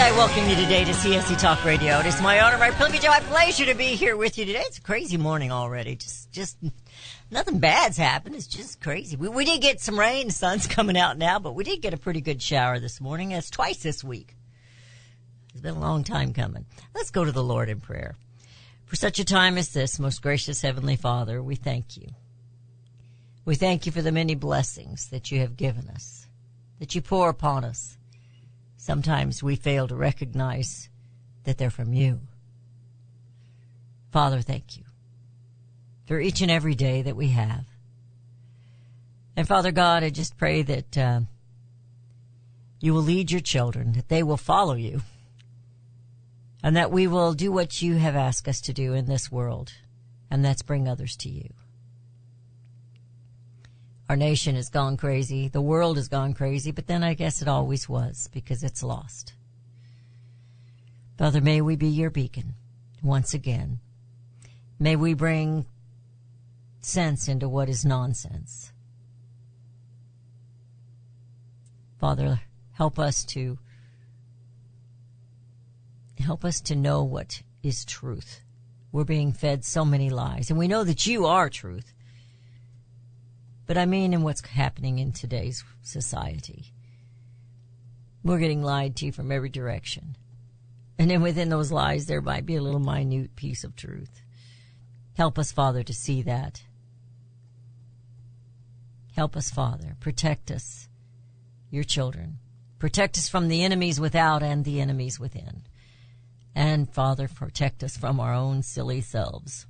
I welcome you today to CSC Talk Radio. It is my honor, my privilege, my pleasure to be here with you today. It's a crazy morning already. Just, just nothing bad's happened. It's just crazy. We, we did get some rain. The sun's coming out now, but we did get a pretty good shower this morning. It's twice this week. It's been a long time coming. Let's go to the Lord in prayer. For such a time as this, most gracious Heavenly Father, we thank you. We thank you for the many blessings that you have given us that you pour upon us. Sometimes we fail to recognize that they're from you. Father, thank you for each and every day that we have. And Father God, I just pray that uh, you will lead your children, that they will follow you, and that we will do what you have asked us to do in this world, and that's bring others to you. Our nation has gone crazy. The world has gone crazy, but then I guess it always was because it's lost. Father, may we be your beacon once again. May we bring sense into what is nonsense. Father, help us to help us to know what is truth. We're being fed so many lies, and we know that you are truth. But I mean in what's happening in today's society. We're getting lied to from every direction. And then within those lies, there might be a little minute piece of truth. Help us, Father, to see that. Help us, Father. Protect us, your children. Protect us from the enemies without and the enemies within. And, Father, protect us from our own silly selves.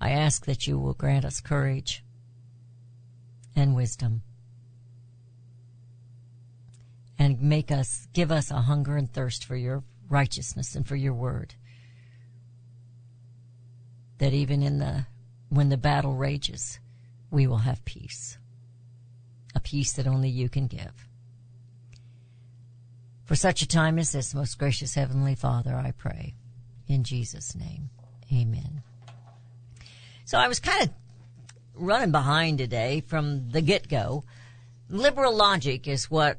I ask that you will grant us courage and wisdom and make us, give us a hunger and thirst for your righteousness and for your word. That even in the, when the battle rages, we will have peace. A peace that only you can give. For such a time as this, most gracious Heavenly Father, I pray. In Jesus' name, amen. So I was kind of running behind today from the get go. Liberal logic is what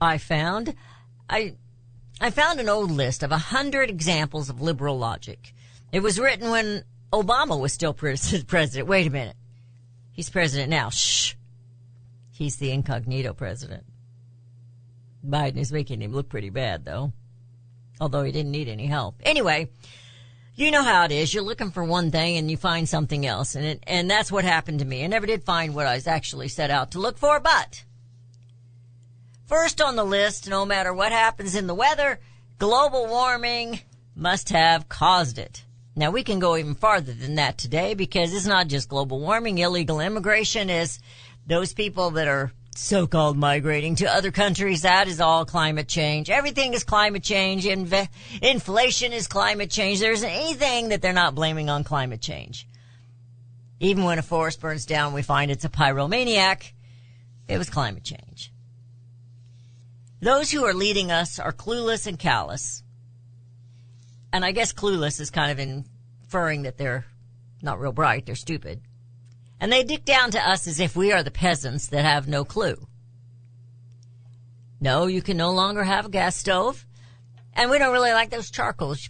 I found. I, I found an old list of a hundred examples of liberal logic. It was written when Obama was still president. Wait a minute. He's president now. Shh. He's the incognito president. Biden is making him look pretty bad though. Although he didn't need any help. Anyway, you know how it is. You're looking for one thing and you find something else. And it, and that's what happened to me. I never did find what I was actually set out to look for, but first on the list, no matter what happens in the weather, global warming must have caused it. Now we can go even farther than that today because it's not just global warming. Illegal immigration is those people that are so-called migrating to other countries. That is all climate change. Everything is climate change. Inve- inflation is climate change. There isn't anything that they're not blaming on climate change. Even when a forest burns down, we find it's a pyromaniac. It was climate change. Those who are leading us are clueless and callous. And I guess clueless is kind of inferring that they're not real bright, they're stupid. And they dick down to us as if we are the peasants that have no clue. No, you can no longer have a gas stove. And we don't really like those charcoals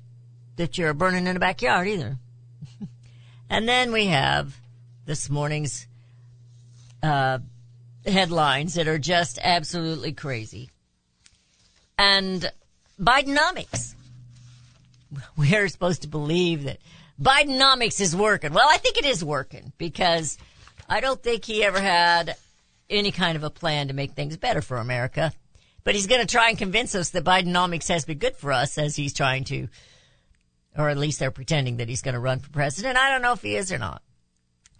that you're burning in the backyard either. and then we have this morning's uh, headlines that are just absolutely crazy. And Bidenomics. We're supposed to believe that Bidenomics is working. Well, I think it is working because I don't think he ever had any kind of a plan to make things better for America. But he's going to try and convince us that Bidenomics has been good for us as he's trying to, or at least they're pretending that he's going to run for president. I don't know if he is or not.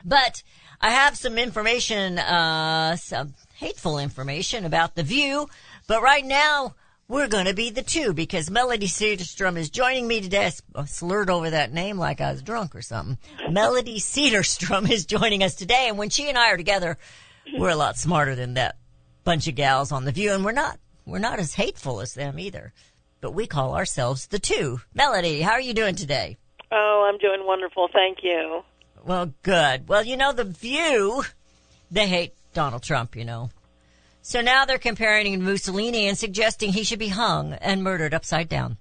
But I have some information, uh, some hateful information about the view. But right now, we're going to be the two because Melody Cedarstrom is joining me today. I oh, slurred over that name like I was drunk or something. Melody Cedarstrom is joining us today. And when she and I are together, we're a lot smarter than that bunch of gals on the view. And we're not, we're not as hateful as them either. But we call ourselves the two. Melody, how are you doing today? Oh, I'm doing wonderful. Thank you. Well, good. Well, you know, the view, they hate Donald Trump, you know. So now they're comparing him to Mussolini and suggesting he should be hung and murdered upside down.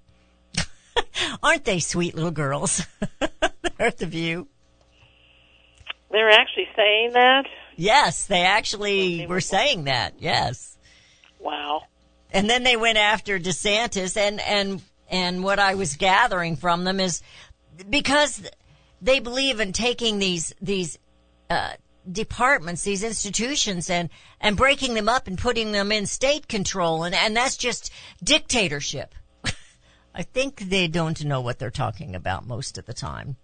Aren't they sweet little girls? they're at the view. They're actually saying that? Yes, they actually were saying that. Yes. Wow. And then they went after DeSantis and, and, and what I was gathering from them is because they believe in taking these, these, uh, departments, these institutions and, and breaking them up and putting them in state control. And, and that's just dictatorship. I think they don't know what they're talking about most of the time.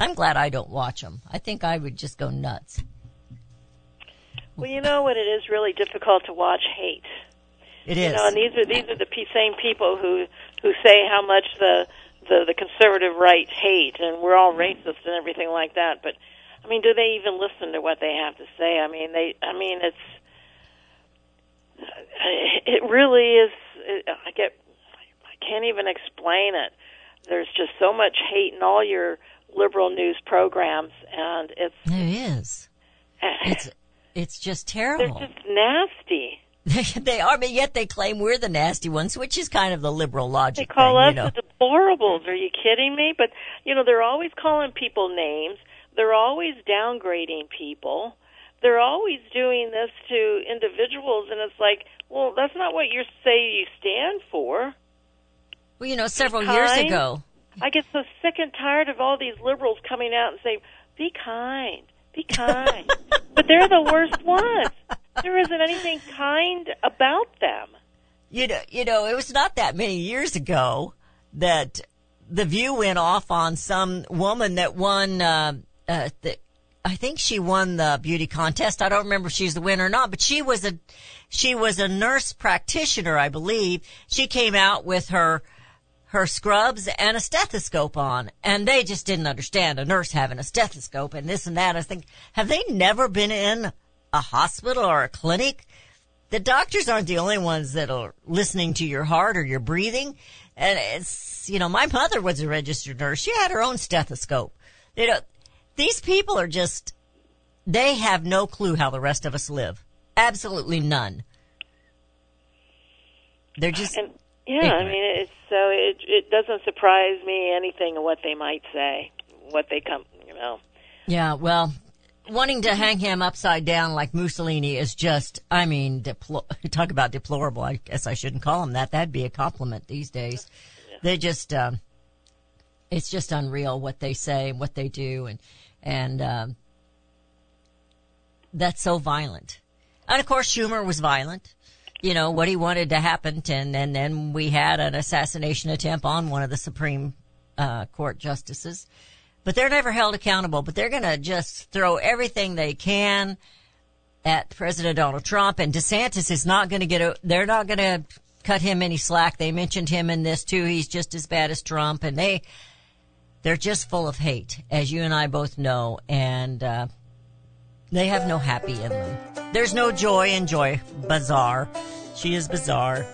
I'm glad I don't watch them. I think I would just go nuts. Well, you know what? It is really difficult to watch hate. It is. You know, and these are these are the same people who who say how much the the the conservative right hate, and we're all racist and everything like that. But I mean, do they even listen to what they have to say? I mean, they. I mean, it's. It really is. It, I get. I can't even explain it. There's just so much hate in all your liberal news programs, and it's. There is. It's it's just terrible. they're just nasty. they are, but yet they claim we're the nasty ones, which is kind of the liberal They logic. call thing, us you know. the deplorables. Are you kidding me? But you know, they're always calling people names. They're always downgrading people. They're always doing this to individuals, and it's like, well, that's not what you say you stand for. Well, you know, several years kind. ago, I get so sick and tired of all these liberals coming out and saying, "Be kind, be kind," but they're the worst ones. There isn't anything kind about them. you know, you know, it was not that many years ago that the View went off on some woman that won. Uh, uh, the, I think she won the beauty contest. I don't remember if she's the winner or not, but she was a she was a nurse practitioner, I believe. She came out with her her scrubs and a stethoscope on, and they just didn't understand a nurse having a stethoscope and this and that. I think, have they never been in a hospital or a clinic? The doctors aren't the only ones that are listening to your heart or your breathing. And it's, you know, my mother was a registered nurse. She had her own stethoscope. You know, these people are just, they have no clue how the rest of us live. Absolutely none. They're just, And yeah, I mean, it's so it it doesn't surprise me anything of what they might say, what they come, you know. yeah, well, wanting to hang him upside down like Mussolini is just, I mean, deplo- talk about deplorable. I guess I shouldn't call him that. That'd be a compliment these days. They just, um, it's just unreal what they say and what they do. And, and, um, that's so violent. And of course, Schumer was violent. You know, what he wanted to happen. And, and then we had an assassination attempt on one of the Supreme, uh, Court justices but they're never held accountable. But they're going to just throw everything they can at President Donald Trump, and DeSantis is not going to get a. They're not going to cut him any slack. They mentioned him in this too. He's just as bad as Trump, and they they're just full of hate, as you and I both know, and uh, they have no happy in them. There's no joy in Joy. Bizarre. She is bizarre.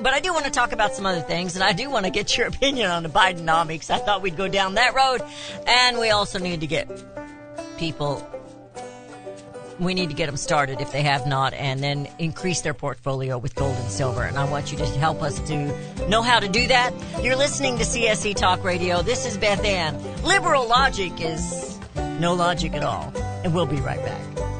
But I do want to talk about some other things, and I do want to get your opinion on the Bidenomics. I thought we'd go down that road, and we also need to get people. We need to get them started if they have not, and then increase their portfolio with gold and silver. And I want you to help us to know how to do that. You're listening to CSC Talk Radio. This is Beth Ann. Liberal logic is no logic at all, and we'll be right back.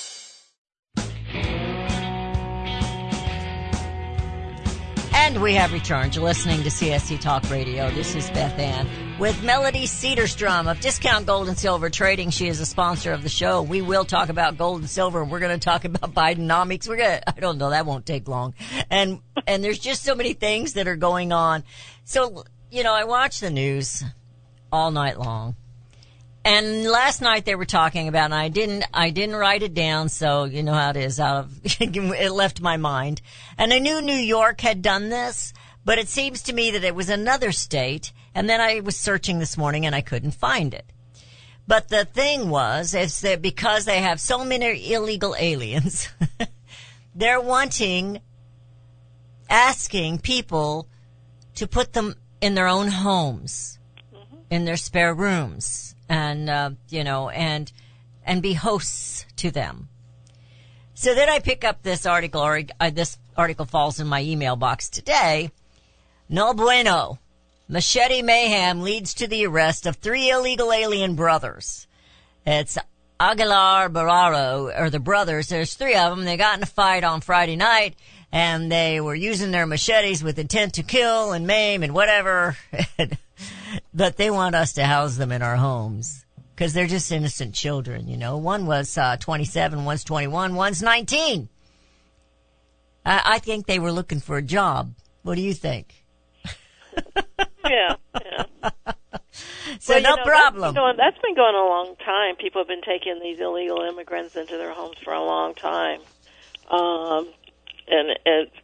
We have returned. You're listening to CSC Talk Radio. This is Beth Ann with Melody Cedarstrom of Discount Gold and Silver Trading. She is a sponsor of the show. We will talk about gold and silver. We're going to talk about Bidenomics. We're going to, I don't know, that won't take long. And, and there's just so many things that are going on. So, you know, I watch the news all night long. And last night they were talking about, and I didn't, I didn't write it down, so you know how it is. Out of it left my mind, and I knew New York had done this, but it seems to me that it was another state. And then I was searching this morning and I couldn't find it. But the thing was, is that because they have so many illegal aliens, they're wanting, asking people to put them in their own homes, mm-hmm. in their spare rooms and uh, you know and and be hosts to them. So then I pick up this article, or uh, this article falls in my email box today. No bueno. Machete mayhem leads to the arrest of three illegal alien brothers. It's Aguilar Barraro, or the brothers. There's three of them. They got in a fight on Friday night, and they were using their machetes with intent to kill and maim and whatever. but they want us to house them in our homes because they're just innocent children, you know. One was uh, 27, one's 21, one's 19. I, I think they were looking for a job. What do you think? yeah, yeah. So Well, no you know, problem. That's been, going, that's been going a long time. People have been taking these illegal immigrants into their homes for a long time. Um, and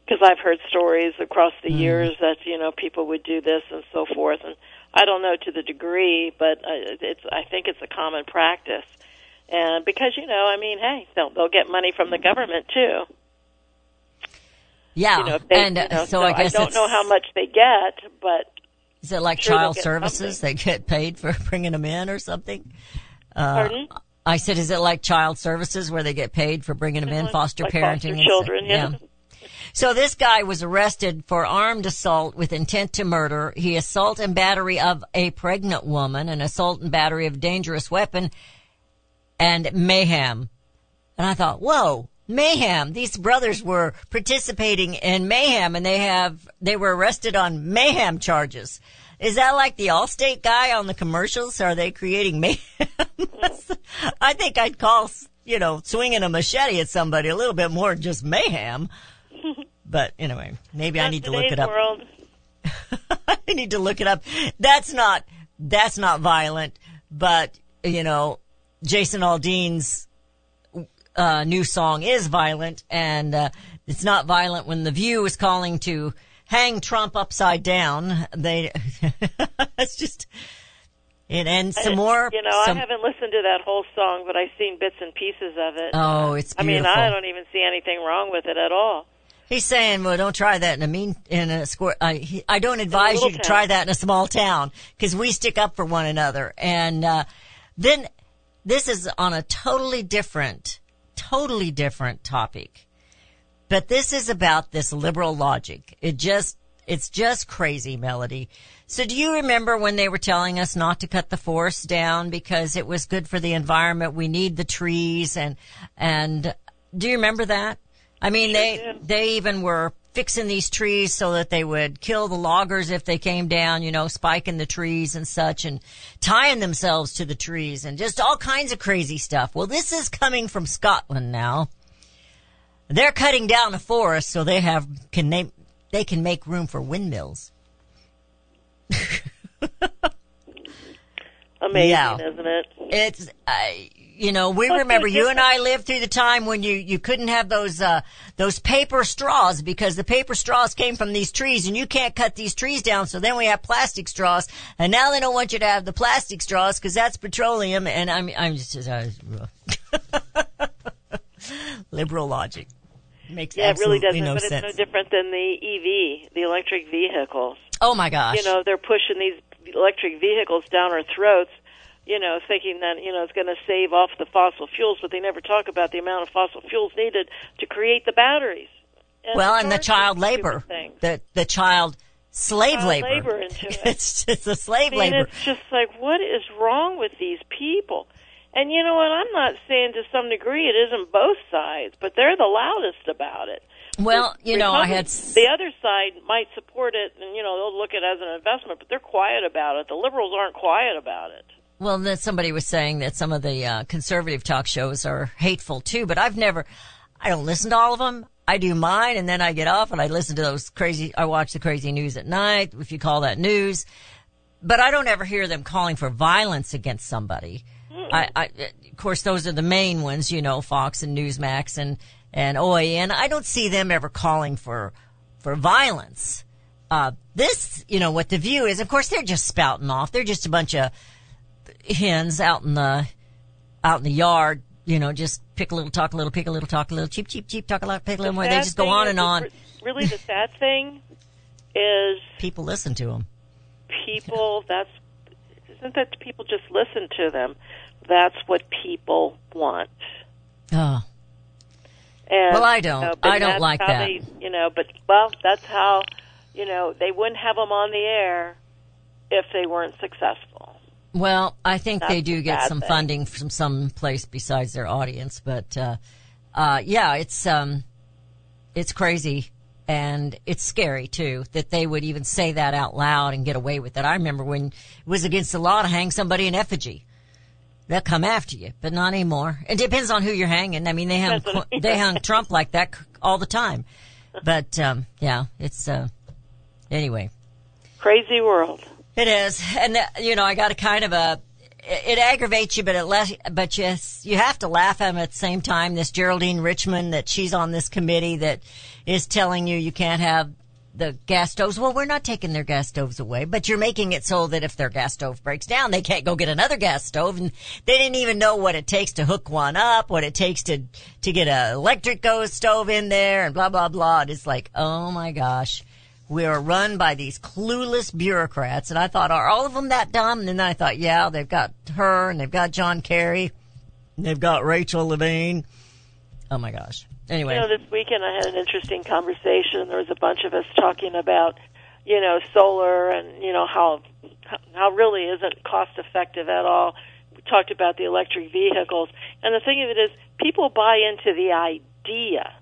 because I've heard stories across the Mm. years that you know people would do this and so forth, and I don't know to the degree, but uh, it's I think it's a common practice. and because you know, I mean, hey, they'll they'll get money from the government too. Yeah, You know, they, and uh, you know, so, I guess I don't know how much they get, but is it like sure child services? They get paid for bringing them in or something? Uh, pardon. I said, is it like child services where they get paid for bringing them in, foster like parenting, foster and stuff? children, yeah. So this guy was arrested for armed assault with intent to murder. He assault and battery of a pregnant woman, an assault and battery of dangerous weapon, and mayhem. And I thought, whoa, mayhem. These brothers were participating in mayhem and they have, they were arrested on mayhem charges. Is that like the Allstate guy on the commercials? Are they creating mayhem? I think I'd call, you know, swinging a machete at somebody a little bit more than just mayhem. But anyway, maybe I need to look it up. World, I need to look it up. That's not that's not violent, but you know, Jason Aldean's uh, new song is violent, and uh, it's not violent when the View is calling to hang Trump upside down. They it's just it ends some more. You know, some- I haven't listened to that whole song, but I've seen bits and pieces of it. Oh, it's I mean. I don't even see anything wrong with it at all. He's saying, "Well, don't try that in a mean in a square. I he, I don't advise you to town. try that in a small town because we stick up for one another." And uh, then this is on a totally different, totally different topic, but this is about this liberal logic. It just it's just crazy, Melody. So do you remember when they were telling us not to cut the forest down because it was good for the environment? We need the trees and and do you remember that? I mean, they do. they even were fixing these trees so that they would kill the loggers if they came down, you know, spiking the trees and such and tying themselves to the trees and just all kinds of crazy stuff. Well, this is coming from Scotland now. They're cutting down a forest so they have can they they can make room for windmills. Amazing, Yeah. isn't it? It's, I, you know, we remember you and I lived through the time when you, you couldn't have those, uh, those paper straws because the paper straws came from these trees and you can't cut these trees down. So then we have plastic straws and now they don't want you to have the plastic straws because that's petroleum and I'm, I'm just, uh, liberal logic. Makes Yeah, it really doesn't. no but sense. it's no different than the EV, the electric vehicles. oh my gosh. You know, they're pushing these electric vehicles down our throats. You know, thinking that you know it's going to save off the fossil fuels, but they never talk about the amount of fossil fuels needed to create the batteries. And well, and the child labor, the, the child slave Child labor. labor into it. it's just a slave I mean, labor. it's just like, what is wrong with these people? And you know what? I'm not saying to some degree it isn't both sides, but they're the loudest about it. Well, The you know, I had the other side might support it, and you know they'll look at it as an investment, but they're quiet about it. The liberals aren't quiet about it. Well, then somebody was saying that some of the uh, conservative talk shows are hateful too, but I've never, I don't listen to all of them. I do mine and then I get off and I listen to those crazy, I watch the crazy news at night, if you call that news. But I don't ever hear them calling for violence against somebody. I, I, of course, those are the main ones, you know, Fox and Newsmax and, and OAN. I don't see them ever calling for, for violence. Uh, this, you know, what the view is, of course, they're just spouting off. They're just a bunch of hens out in the out in the yard, you know, just pick a little, talk a little, pick a little, talk a little, cheep, cheep, cheep, talk a lot, pick a little more. They just go on and on. Really, the sad thing is People listen to them. people. That's isn't that people just listen to them. That's what people want. Oh, And, Well, I don't. You know, I don't like that. They, you know, but well, that's how. You know, they wouldn't have them on the air if they weren't successful. Well, I think they do get some thing. funding from some place besides their audience, but uh, uh, yeah, it's um, it's crazy and it's scary too that they would even say that out loud and get away with it. I remember when it was against the law to hang somebody in effigy. They'll come after you, but not anymore. It depends on who you're hanging. I mean, they hung they hung Trump like that all the time. But um, yeah, it's uh, anyway. Crazy world. It is, and you know, I got a kind of a. It, aggravates you, but it less. But yes, you have to laugh at them at the same time. This Geraldine Richmond, that she's on this committee that is telling you you can't have the gas stoves. Well, we're not taking their gas stoves away, but you're making it so that if their gas stove breaks down, they can't go get another gas stove. And they didn't even know what it takes to hook one up, what it takes to, to get an electric stove in there and blah, blah, blah. And it's like, oh my gosh. We are run by these clueless bureaucrats. And I thought, are all of them that dumb? And then I thought, yeah, they've got her and they've got John Kerry. And they've got Rachel Levine. Oh my gosh. Anyway. You know, this weekend I had an interesting conversation. There was a bunch of us talking about, you know, solar and you know how how really isn't cost effective at all. We talked about the electric vehicles, and the thing of it is, people buy into the idea.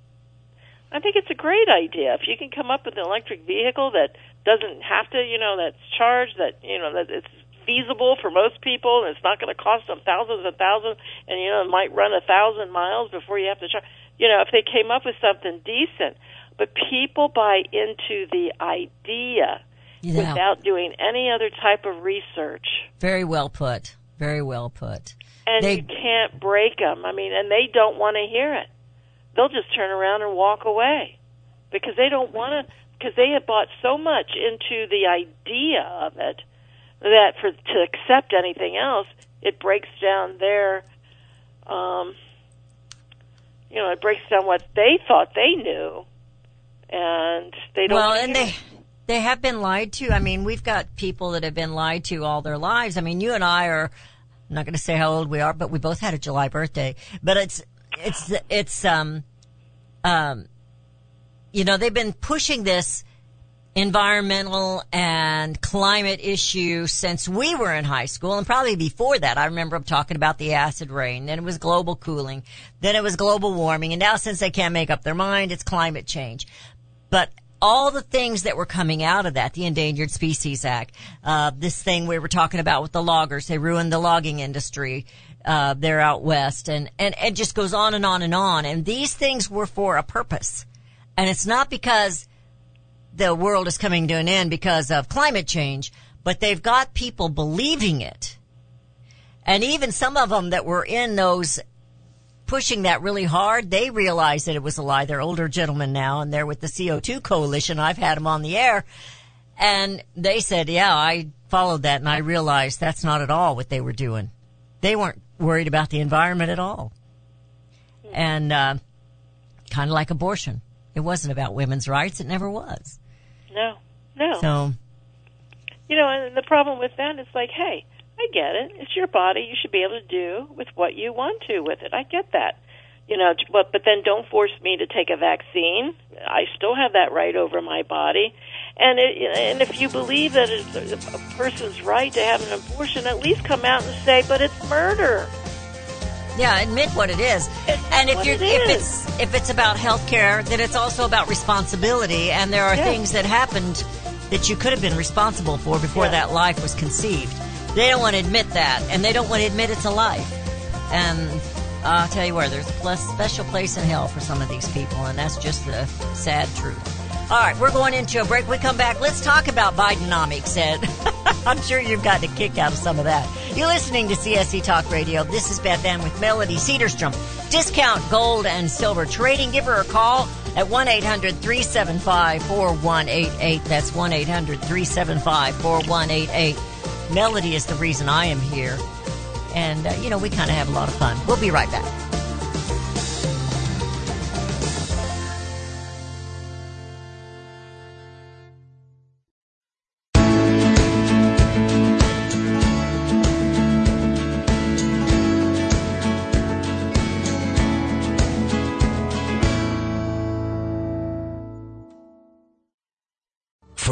I think it's a great idea if you can come up with an electric vehicle that doesn't have to, you know, that's charged, that you know, that it's feasible for most people, and it's not going to cost them thousands and thousands, and you know, it might run a thousand miles before you have to charge you know, if they came up with something decent. But people buy into the idea Yeah. without doing any other type of research. Very well put. Very well put. And They- you can't break them. I mean, and they don't want to hear it. They'll just turn around and walk away because they don't want to, because they have bought so much into the idea of it that for to accept anything else, it breaks down their, um, you know, it breaks down what they thought they knew, and they don't. well, care. and they they have been lied to. I mean, we've got people that have been lied to all their lives. I mean, you and I are I'm not going to say how old we are, but we both had a July birthday. But it's it's it's um um you know, they've been pushing this environmental and climate issue since we were in high school and probably before that. I remember them talking about the acid rain, then it was global cooling, then it was global warming, and now since they can't make up their mind, it's climate change. But all the things that were coming out of that, the Endangered Species Act, uh, this thing we were talking about with the loggers, they ruined the logging industry, uh, there out west, and, and it just goes on and on and on. And these things were for a purpose. And it's not because the world is coming to an end because of climate change, but they've got people believing it. And even some of them that were in those pushing that really hard, they realized that it was a lie. They're older gentlemen now and they're with the CO2 coalition. I've had them on the air and they said, yeah, I followed that and I realized that's not at all what they were doing. They weren't worried about the environment at all. And, uh, kind of like abortion. It wasn't about women's rights. It never was. no, no. So, You know, and the problem with that is like, hey, I get it. It's your body. You should be able to do with what you want to with it. I get that. You know, but but then don't force me to take a vaccine. I still have that right over my body. And it, and if you believe that it's a, person's right to have an abortion, at least come out and say, "But it's murder." yeah, admit what it is. Admit and if you're it if it's if it's about health care, then it's also about responsibility and there are Yeah. things that happened that you could have been responsible for before Yeah. that life was conceived. They don't want to admit that and they don't want to admit it's a life. And I'll tell you where, there's a special place in hell for some of these people, and that's just the sad truth. All right, we're going into a break. We come back. Let's talk about Bidenomics, and I'm sure you've gotten a kick out of some of that. You're listening to CSC Talk Radio. This is Beth Ann with Melody Cedarstrom. Discount gold and silver trading. Give her a call at 1-800-375-4188. That's 1-800-375-4188. Melody is the reason I am here. And, uh, you know, we kind of have a lot of fun. We'll be right back.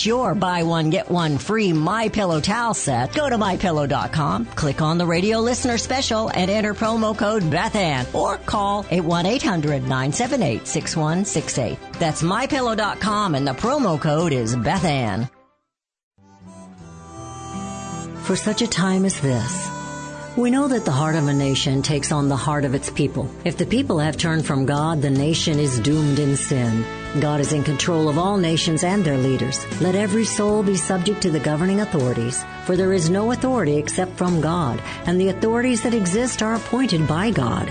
your buy one get one free My Pillow towel set, go to mypillow.com, click on the radio listener special and enter promo code BethAnn or call 818-978-6168. That's mypillow.com and the promo code is BethAnn. For such a time as this, we know that the heart of a nation takes on the heart of its people. If the people have turned from God, the nation is doomed in sin. God is in control of all nations and their leaders. Let every soul be subject to the governing authorities, for there is no authority except from God, and the authorities that exist are appointed by God.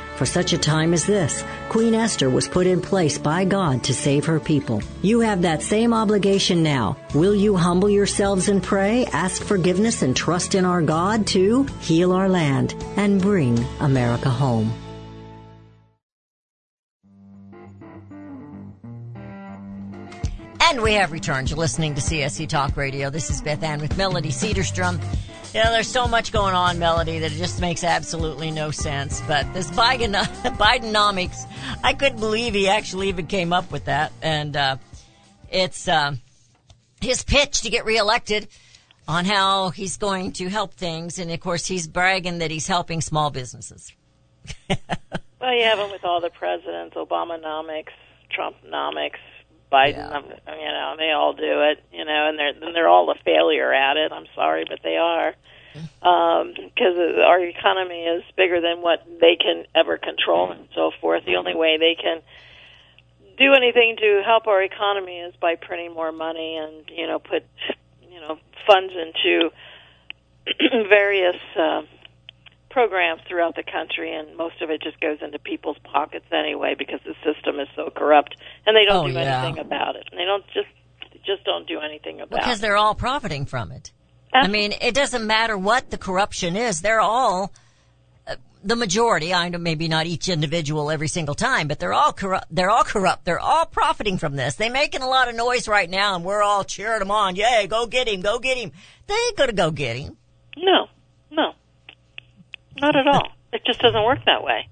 For such a time as this, Queen Esther was put in place by God to save her people. You have that same obligation now. Will you humble yourselves and pray, ask forgiveness, and trust in our God to heal our land and bring America home? And we have returned. You're listening to CSC Talk Radio. This is Beth Ann with Melody Cedarstrom. You know, there's so much going on, Melody, that it just makes absolutely no sense. But this Biden, Bidenomics, I couldn't believe he actually even came up with that. And uh, it's uh, his pitch to get reelected on how he's going to help things. And of course, he's bragging that he's helping small businesses. well, you have them with all the presidents, Obamanomics, Trumponomics, Biden, Yeah. you know, they all do it, you know, and they're and they're all a failure at it. I'm sorry, but they are because our economy is bigger than what they can ever control and so forth. The only way they can do anything to help our economy is by printing more money and you know put you know funds into various uh, programs throughout the country, and most of it just goes into people's pockets anyway because the system is so corrupt, and they don't Oh, do yeah. anything about it. And they don't just they just don't do anything about it. Because it. they're all profiting from it. I mean, it doesn't matter what the corruption is. They're all uh, the majority. I know maybe not each individual every single time, but they're all corrupt. They're all corrupt. They're all profiting from this. They're making a lot of noise right now, and we're all cheering them on. Yay, go get him, go get him. They ain't gonna go get him. No, no, not at all. It just doesn't work that way.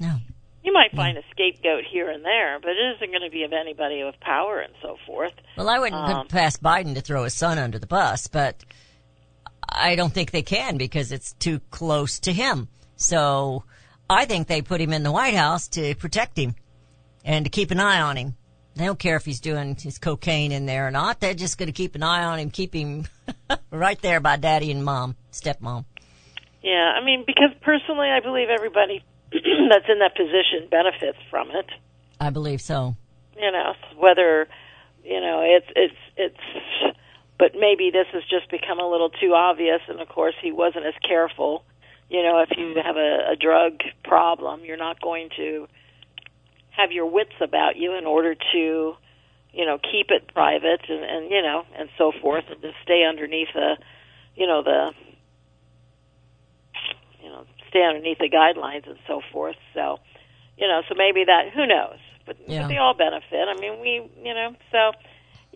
No. You might find a scapegoat here and there, but it isn't going to be of anybody with power and so forth. Well, I wouldn't Um, put past Biden to throw his son under the bus, but I don't think they can because it's too close to him. So I think they put him in the White House to protect him and to keep an eye on him. They don't care if he's doing his cocaine in there or not. They're just going to keep an eye on him, keep him right there by daddy and mom, stepmom. Yeah, I mean, because personally, I believe everybody that's in that position benefits from it. I believe so. You know, whether you know it's it's it's, but maybe this has just become a little too obvious, and of course, he wasn't as careful. You know, if you have a, a drug problem, you're not going to have your wits about you in order to, you know, keep it private and, and you know, and so forth, and to stay underneath the, you know, the, stay underneath the guidelines and so forth. So, you know, so maybe that who knows, but, Yeah. but they all benefit. I mean, we, you know, so.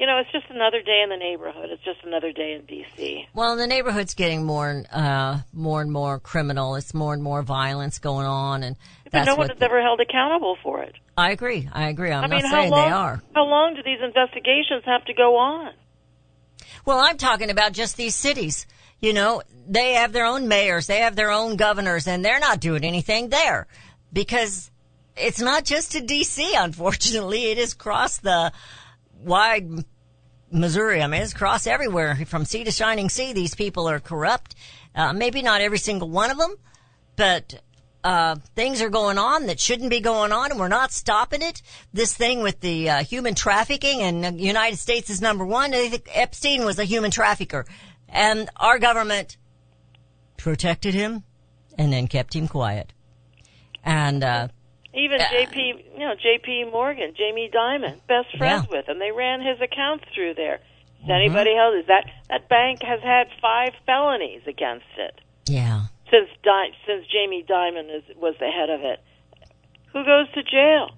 You know, it's just another day in the neighborhood. It's just another day in D.C. Well, the neighborhood's getting more, uh, more and more criminal. It's more and more violence going on, and But that's no one what is ever held accountable for it. I agree. I agree. I'm I mean, not how saying long? they are. How long do these investigations have to go on? Well, I'm talking about just these cities. You know, they have their own mayors, they have their own governors, and they're not doing anything there because it's not just to D.C. Unfortunately, it is across the wide Missouri. I mean, it's across everywhere from sea to shining sea. These people are corrupt. Uh, maybe not every single one of them, but uh, things are going on that shouldn't be going on, and we're not stopping it. This thing with the uh, human trafficking, and the United States is number one. Epstein was a human trafficker, and our government protected him and then kept him quiet. And uh, Even J.P. You know J.P. Morgan, Jamie Dimon, best friends Yeah. with, him. they ran his accounts through there. Mm-hmm. anybody else? Is that that bank has had five felonies against it yeah, since Di- since Jamie Dimon is, was the head of it. Who goes to jail?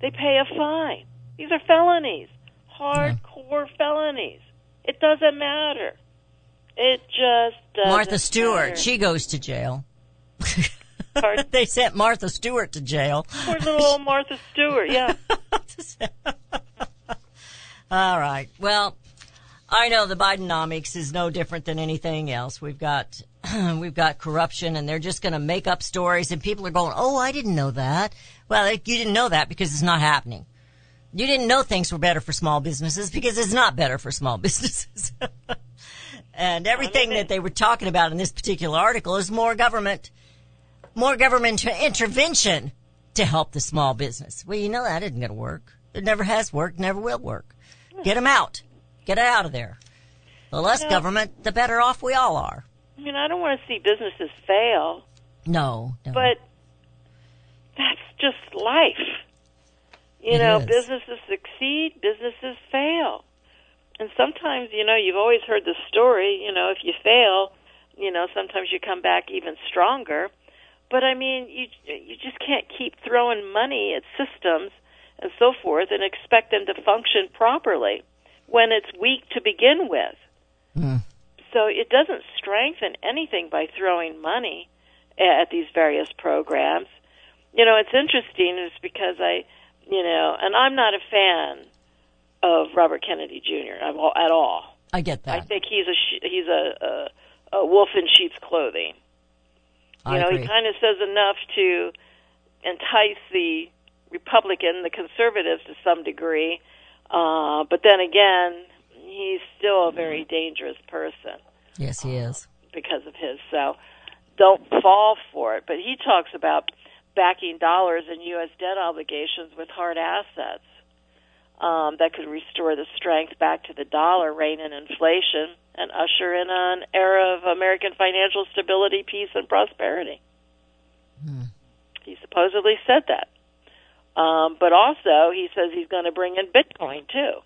They pay a fine. These are felonies, hardcore felonies. It doesn't matter. It just Martha Stewart, matter. she goes to jail. They sent Martha Stewart to jail. Poor little old Martha Stewart. Yeah. All right. Well, I know the Bidenomics is no different than anything else. We've got we've got corruption, and they're just going to make up stories, and people are going, "Oh, I didn't know that." Well, you didn't know that because it's not happening. You didn't know things were better for small businesses because it's not better for small businesses. And everything that they were talking about in this particular article is more government, more government intervention to help the small business. Well, you know that isn't going to work. It never has worked, never will work. Get them out. Get it out of there. The less No. government, the better off we all are. I mean, I don't want to see businesses fail, No, no. but that's just life. You It know, is. businesses succeed, businesses fail. And sometimes, you know, you've always heard the story, you know, if you fail, you know, sometimes you come back even stronger. But I mean, you you just can't keep throwing money at systems and so forth and expect them to function properly when it's weak to begin with. Hmm. So it doesn't strengthen anything by throwing money at these various programs. You know, it's interesting is because I, you know, and I'm not a fan of Robert Kennedy Jr. at all- I get that. I think he's a sh- he's a, a a wolf in sheep's clothing. You I know, agree. he kind of says enough to entice the Republican, the conservatives to some degree, uh, but then again, he's still a very dangerous person yes, he is. because of his. So don't fall for it. But he talks about backing dollars and U.S. debt obligations with hard assets um, that could restore the strength back to the dollar, rein in inflation, and usher in an era of American financial stability, peace, and prosperity. He supposedly said that. Um, but also, he says he's going to bring in Bitcoin too.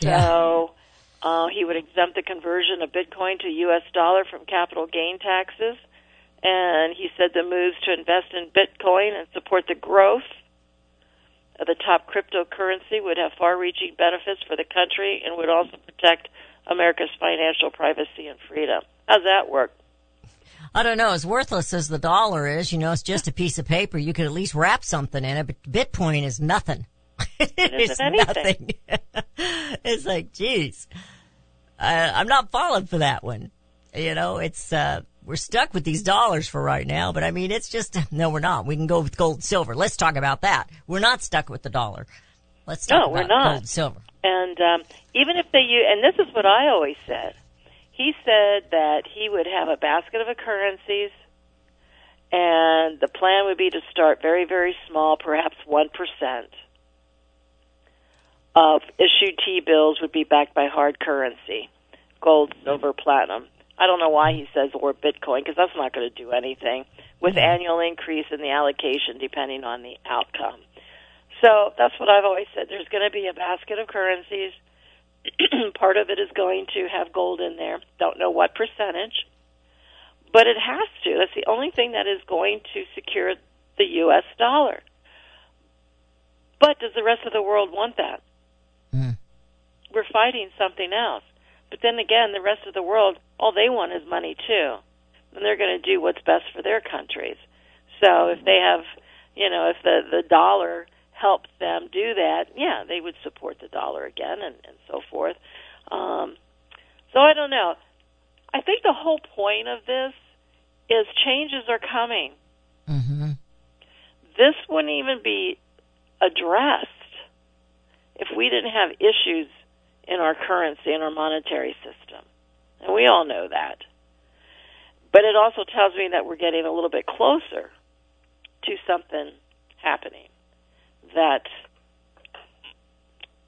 So uh, he would exempt the conversion of Bitcoin to U.S. dollar from capital gain taxes. And he said the moves to invest in Bitcoin and support the growth the top cryptocurrency would have far reaching benefits for the country and would also protect America's financial privacy and freedom. How's that work? I don't know. As worthless as the dollar is, you know, it's just a piece of paper. You could at least wrap something in it, but Bitcoin is nothing. it is nothing. it's like, geez, I, I'm not falling for that one. You know, it's, uh, we're stuck with these dollars for right now, but I mean, it's just, no, we're not. We can go with gold and silver. Let's talk about that. We're not stuck with the dollar. Let's talk No, about we're not. gold and silver. And um, even if they use, and this is what I always said. He said that he would have a basket of currencies, and the plan would be to start very, very small, perhaps one percent of issued T bills would be backed by hard currency, gold, silver, platinum. I don't know why he says or Bitcoin because that's not going to do anything with annual increase in the allocation depending on the outcome. So that's what I've always said. There's going to be a basket of currencies. Part of it is going to have gold in there. Don't know what percentage, but it has to. That's the only thing that is going to secure the U.S. dollar. But does the rest of the world want that? Mm. We're fighting something else. But then again, the rest of the world, all they want is money too. And they're going to do what's best for their countries. So if they have, you know, if the, the dollar helps them do that, yeah, they would support the dollar again and, and so forth. Um, so I don't know. I think the whole point of this is changes are coming. hmm This wouldn't even be addressed if we didn't have issues in our currency and our monetary system. And we all know that. But it also tells me that we're getting a little bit closer to something happening. That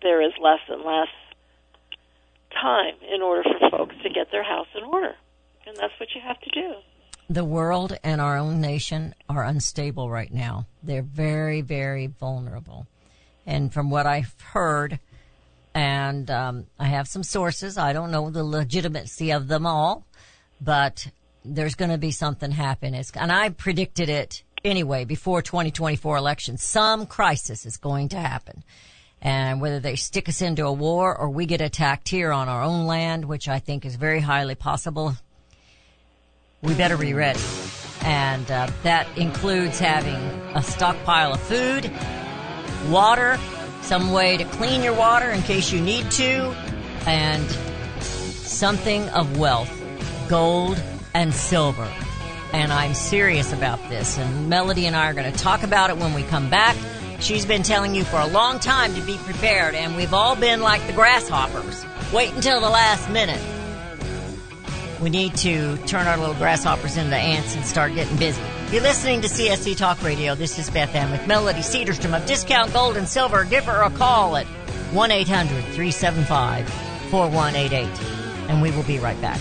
there is less and less time in order for folks to get their house in order. And that's what you have to do. The world and our own nation are unstable right now. They're very, very vulnerable. And from what I've heard, and um, I have some sources, I don't know the legitimacy of them all, but there's going to be something happen. It's, and I predicted it anyway before 2024 election. Some crisis is going to happen. And whether they stick us into a war or we get attacked here on our own land, which I think is very highly possible, we better be ready. And uh, that includes having a stockpile of food, water, some way to clean your water in case you need to, and something of wealth, gold and silver. And I'm serious about this. And Melody and I are going to talk about it when we come back. She's been telling you for a long time to be prepared, and we've all been like the grasshoppers. Wait until the last minute. We need to turn our little grasshoppers into ants and start getting busy. You're listening to CSC Talk Radio. This is Beth Ann with Melody Cedarstrom of Discount Gold and Silver. Give her a call at 1 800 375 4188. And we will be right back.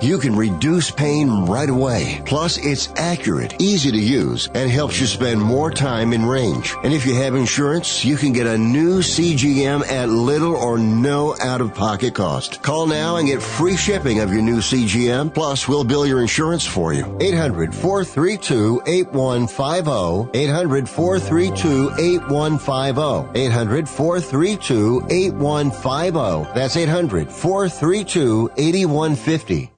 You can reduce pain right away. Plus, it's accurate, easy to use, and helps you spend more time in range. And if you have insurance, you can get a new CGM at little or no out-of-pocket cost. Call now and get free shipping of your new CGM. Plus, we'll bill your insurance for you. 800-432-8150. 800-432-8150. 800-432-8150. That's 800-432-8150.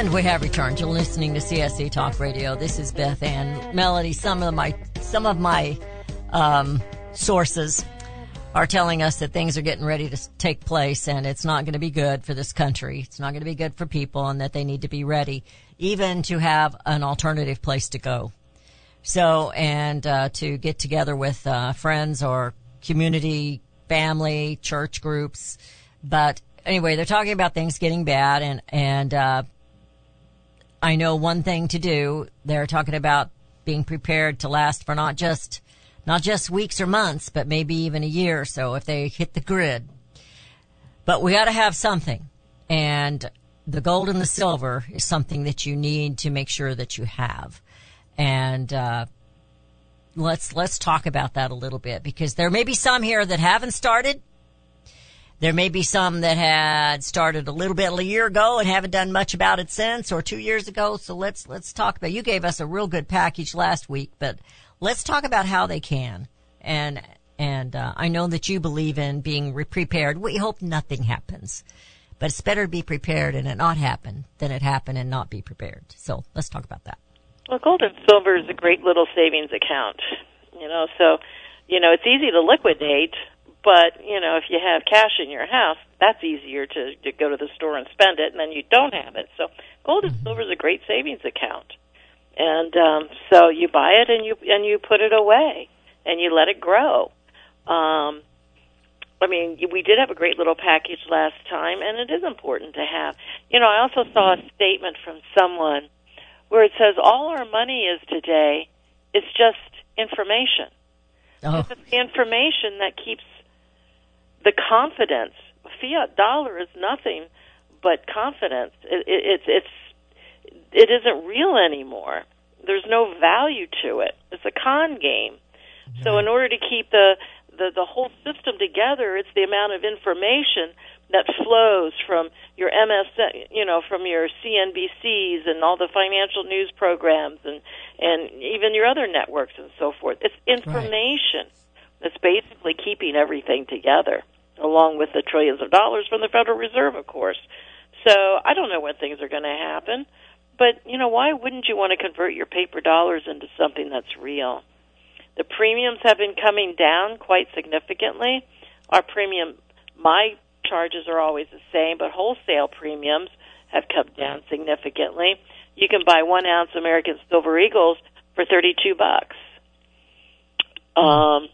And we have returned. You're listening to CSC Talk Radio. This is Beth Ann Melody. Some of my some of my um, sources are telling us that things are getting ready to take place, and it's not going to be good for this country. It's not going to be good for people, and that they need to be ready, even to have an alternative place to go. So, and uh, to get together with uh, friends or community, family, church groups. But anyway, they're talking about things getting bad, and and uh, I know one thing to do. They're talking about being prepared to last for not just not just weeks or months, but maybe even a year or so if they hit the grid. But we got to have something, and the gold and the silver is something that you need to make sure that you have. And uh, let's let's talk about that a little bit because there may be some here that haven't started. There may be some that had started a little bit a year ago and haven't done much about it since, or two years ago. So let's let's talk about. You gave us a real good package last week, but let's talk about how they can. And and uh, I know that you believe in being re- prepared. We hope nothing happens, but it's better to be prepared and it not happen than it happen and not be prepared. So let's talk about that. Well, gold and silver is a great little savings account. You know, so you know it's easy to liquidate, but you know if you have cash in your house, that's easier to, to go to the store and spend it, and then you don't have it. So gold and silver is a great savings account, and um, so you buy it and you and you put it away and you let it grow. Um, I mean, we did have a great little package last time, and it is important to have. You know, I also saw a statement from someone where it says all our money is today is just information. Oh. It's the information that keeps the confidence. Fiat dollar is nothing but confidence. It, it, it's it's it isn't real anymore. There's no value to it. It's a con game. So in order to keep the, the the whole system together, it's the amount of information that flows from your MS, you know, from your CNBCs and all the financial news programs and and even your other networks and so forth. It's information that's basically keeping everything together. Along with the trillions of dollars from the Federal Reserve, of course. So I don't know when things are going to happen, but you know why wouldn't you want to convert your paper dollars into something that's real? The premiums have been coming down quite significantly. Our premium, my charges are always the same, but wholesale premiums have come down significantly. You can buy one ounce American Silver Eagles for thirty-two bucks. Um,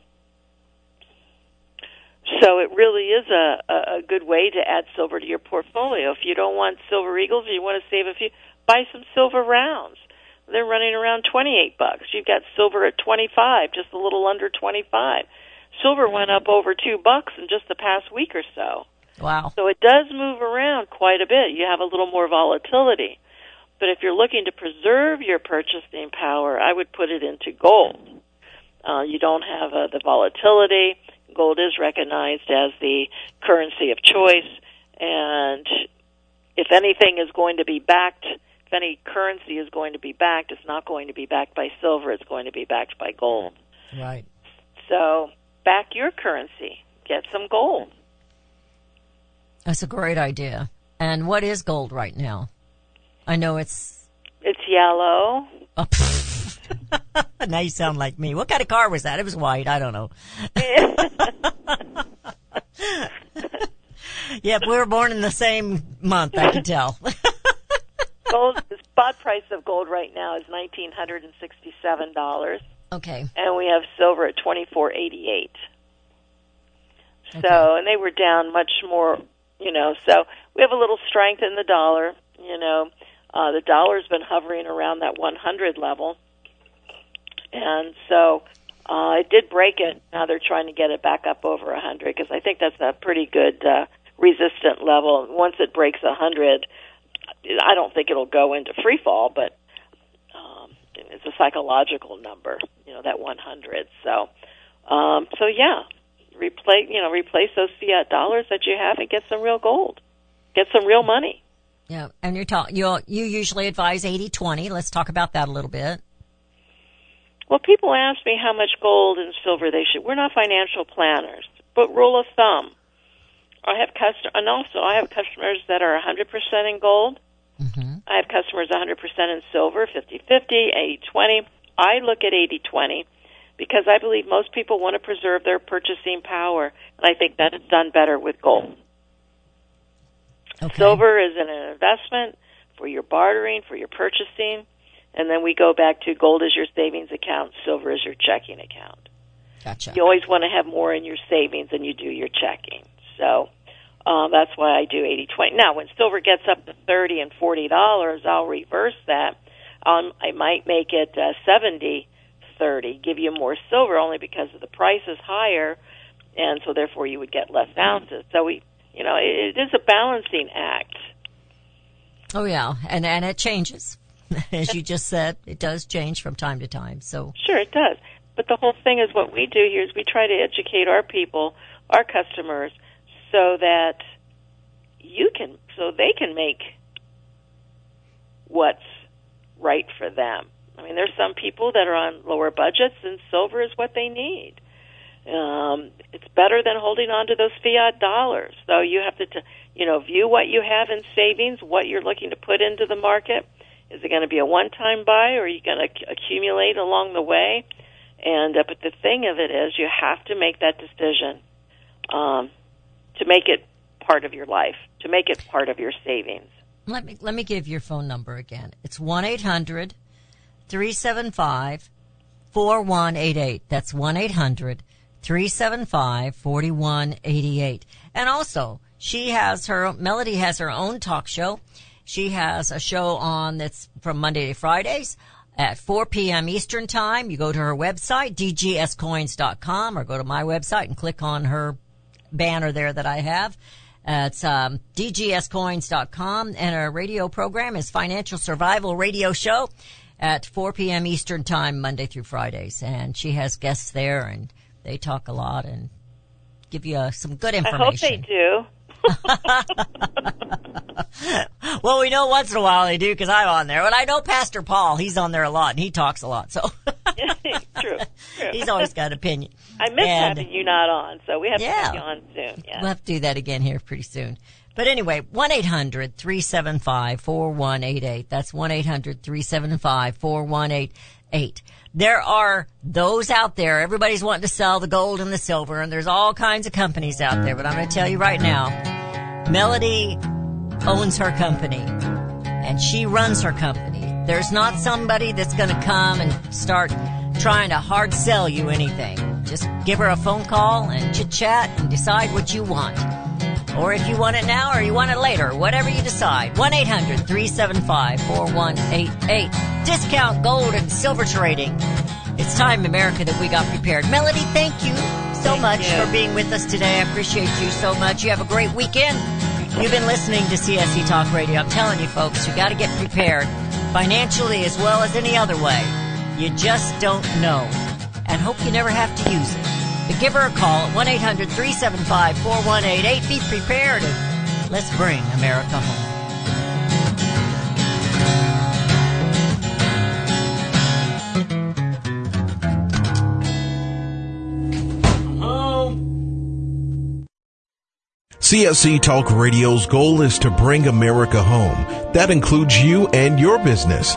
so it really is a, a, good way to add silver to your portfolio. If you don't want silver eagles or you want to save a few, buy some silver rounds. They're running around 28 bucks. You've got silver at 25, just a little under 25. Silver went up over 2 bucks in just the past week or so. Wow. So it does move around quite a bit. You have a little more volatility. But if you're looking to preserve your purchasing power, I would put it into gold. Uh, you don't have uh, the volatility gold is recognized as the currency of choice, and if anything is going to be backed, if any currency is going to be backed, it's not going to be backed by silver, it's going to be backed by gold. Right. So, back your currency, get some gold. That's a great idea. And what is gold right now? I know it's. It's yellow. Oh, now you sound like me. What kind of car was that? It was white. I don't know. yep, we were born in the same month. I can tell. gold. The spot price of gold right now is nineteen hundred and sixty-seven dollars. Okay. And we have silver at twenty-four eighty-eight. Okay. So, and they were down much more. You know, so we have a little strength in the dollar. You know, uh, the dollar's been hovering around that 100 level and so uh, it did break it. Now they're trying to get it back up over 100 because I think that's a pretty good uh, resistant level. Once it breaks 100, I don't think it'll go into free fall, but um, it's a psychological number, you know, that 100. So, um, so yeah, replace you know replace those fiat dollars that you have and get some real gold, get some real money. Yeah, and you're talk you you usually advise 80-20. Let's talk about that a little bit. Well, people ask me how much gold and silver they should. We're not financial planners, but rule of thumb. I have custom, and also I have customers that are 100% in gold. Mm-hmm. I have customers 100% in silver, 50-50, 80-20. I look at 80-20 because I believe most people want to preserve their purchasing power, and I think that is done better with gold. Okay. Silver is an investment for your bartering, for your purchasing and then we go back to gold is your savings account, silver is your checking account. Gotcha. You always want to have more in your savings than you do your checking. So um, that's why I do eighty twenty. Now, when silver gets up to thirty and forty dollars, I'll reverse that. Um, I might make it uh, seventy thirty, give you more silver only because the price is higher, and so therefore you would get less ounces. So we, you know, it, it is a balancing act. Oh yeah, and and it changes. as you just said, it does change from time to time. So sure, it does. But the whole thing is what we do here is we try to educate our people, our customers, so that you can, so they can make what's right for them. I mean, there's some people that are on lower budgets, and silver is what they need. Um, it's better than holding on to those fiat dollars. So you have to, t- you know, view what you have in savings, what you're looking to put into the market, is it going to be a one-time buy, or are you going to accumulate along the way? And uh, but the thing of it is, you have to make that decision um, to make it part of your life, to make it part of your savings. Let me let me give your phone number again. It's one eight hundred three seven five four one eight eight. That's one eight hundred three seven five forty one eighty eight. And also, she has her Melody has her own talk show. She has a show on that's from Monday to Fridays at 4 p.m. Eastern Time. You go to her website, dgscoins.com, or go to my website and click on her banner there that I have. Uh, it's um, dgscoins.com, and her radio program is Financial Survival Radio Show at 4 p.m. Eastern Time, Monday through Fridays. And she has guests there, and they talk a lot and give you uh, some good information. I hope they do. well, we know once in a while they do because I'm on there. But I know Pastor Paul; he's on there a lot and he talks a lot. So true, true. He's always got an opinion. I miss And- having you not on, so we have Yeah. to you on soon. Yeah. We'll have to do that again here pretty soon. But anyway, 1-800-375-4188. That's 1-800-375-4188. There are those out there, everybody's wanting to sell the gold and the silver, and there's all kinds of companies out there, but I'm going to tell you right now, Melody owns her company, and she runs her company. There's not somebody that's going to come and start trying to hard sell you anything. Just give her a phone call and chit chat and decide what you want. Or if you want it now or you want it later, whatever you decide. 1 800 375 4188. Discount gold and silver trading. It's time, America, that we got prepared. Melody, thank you so much you. for being with us today. I appreciate you so much. You have a great weekend. You've been listening to CSC Talk Radio. I'm telling you, folks, you got to get prepared financially as well as any other way. You just don't know. And hope you never have to use it. But give her a call at 1 800 375 4188. Be prepared and let's bring America home. CSC Talk Radio's goal is to bring America home. That includes you and your business.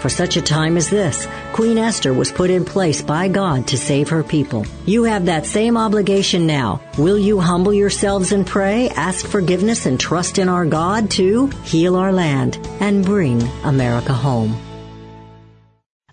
For such a time as this, Queen Esther was put in place by God to save her people. You have that same obligation now. Will you humble yourselves and pray, ask forgiveness, and trust in our God to heal our land and bring America home?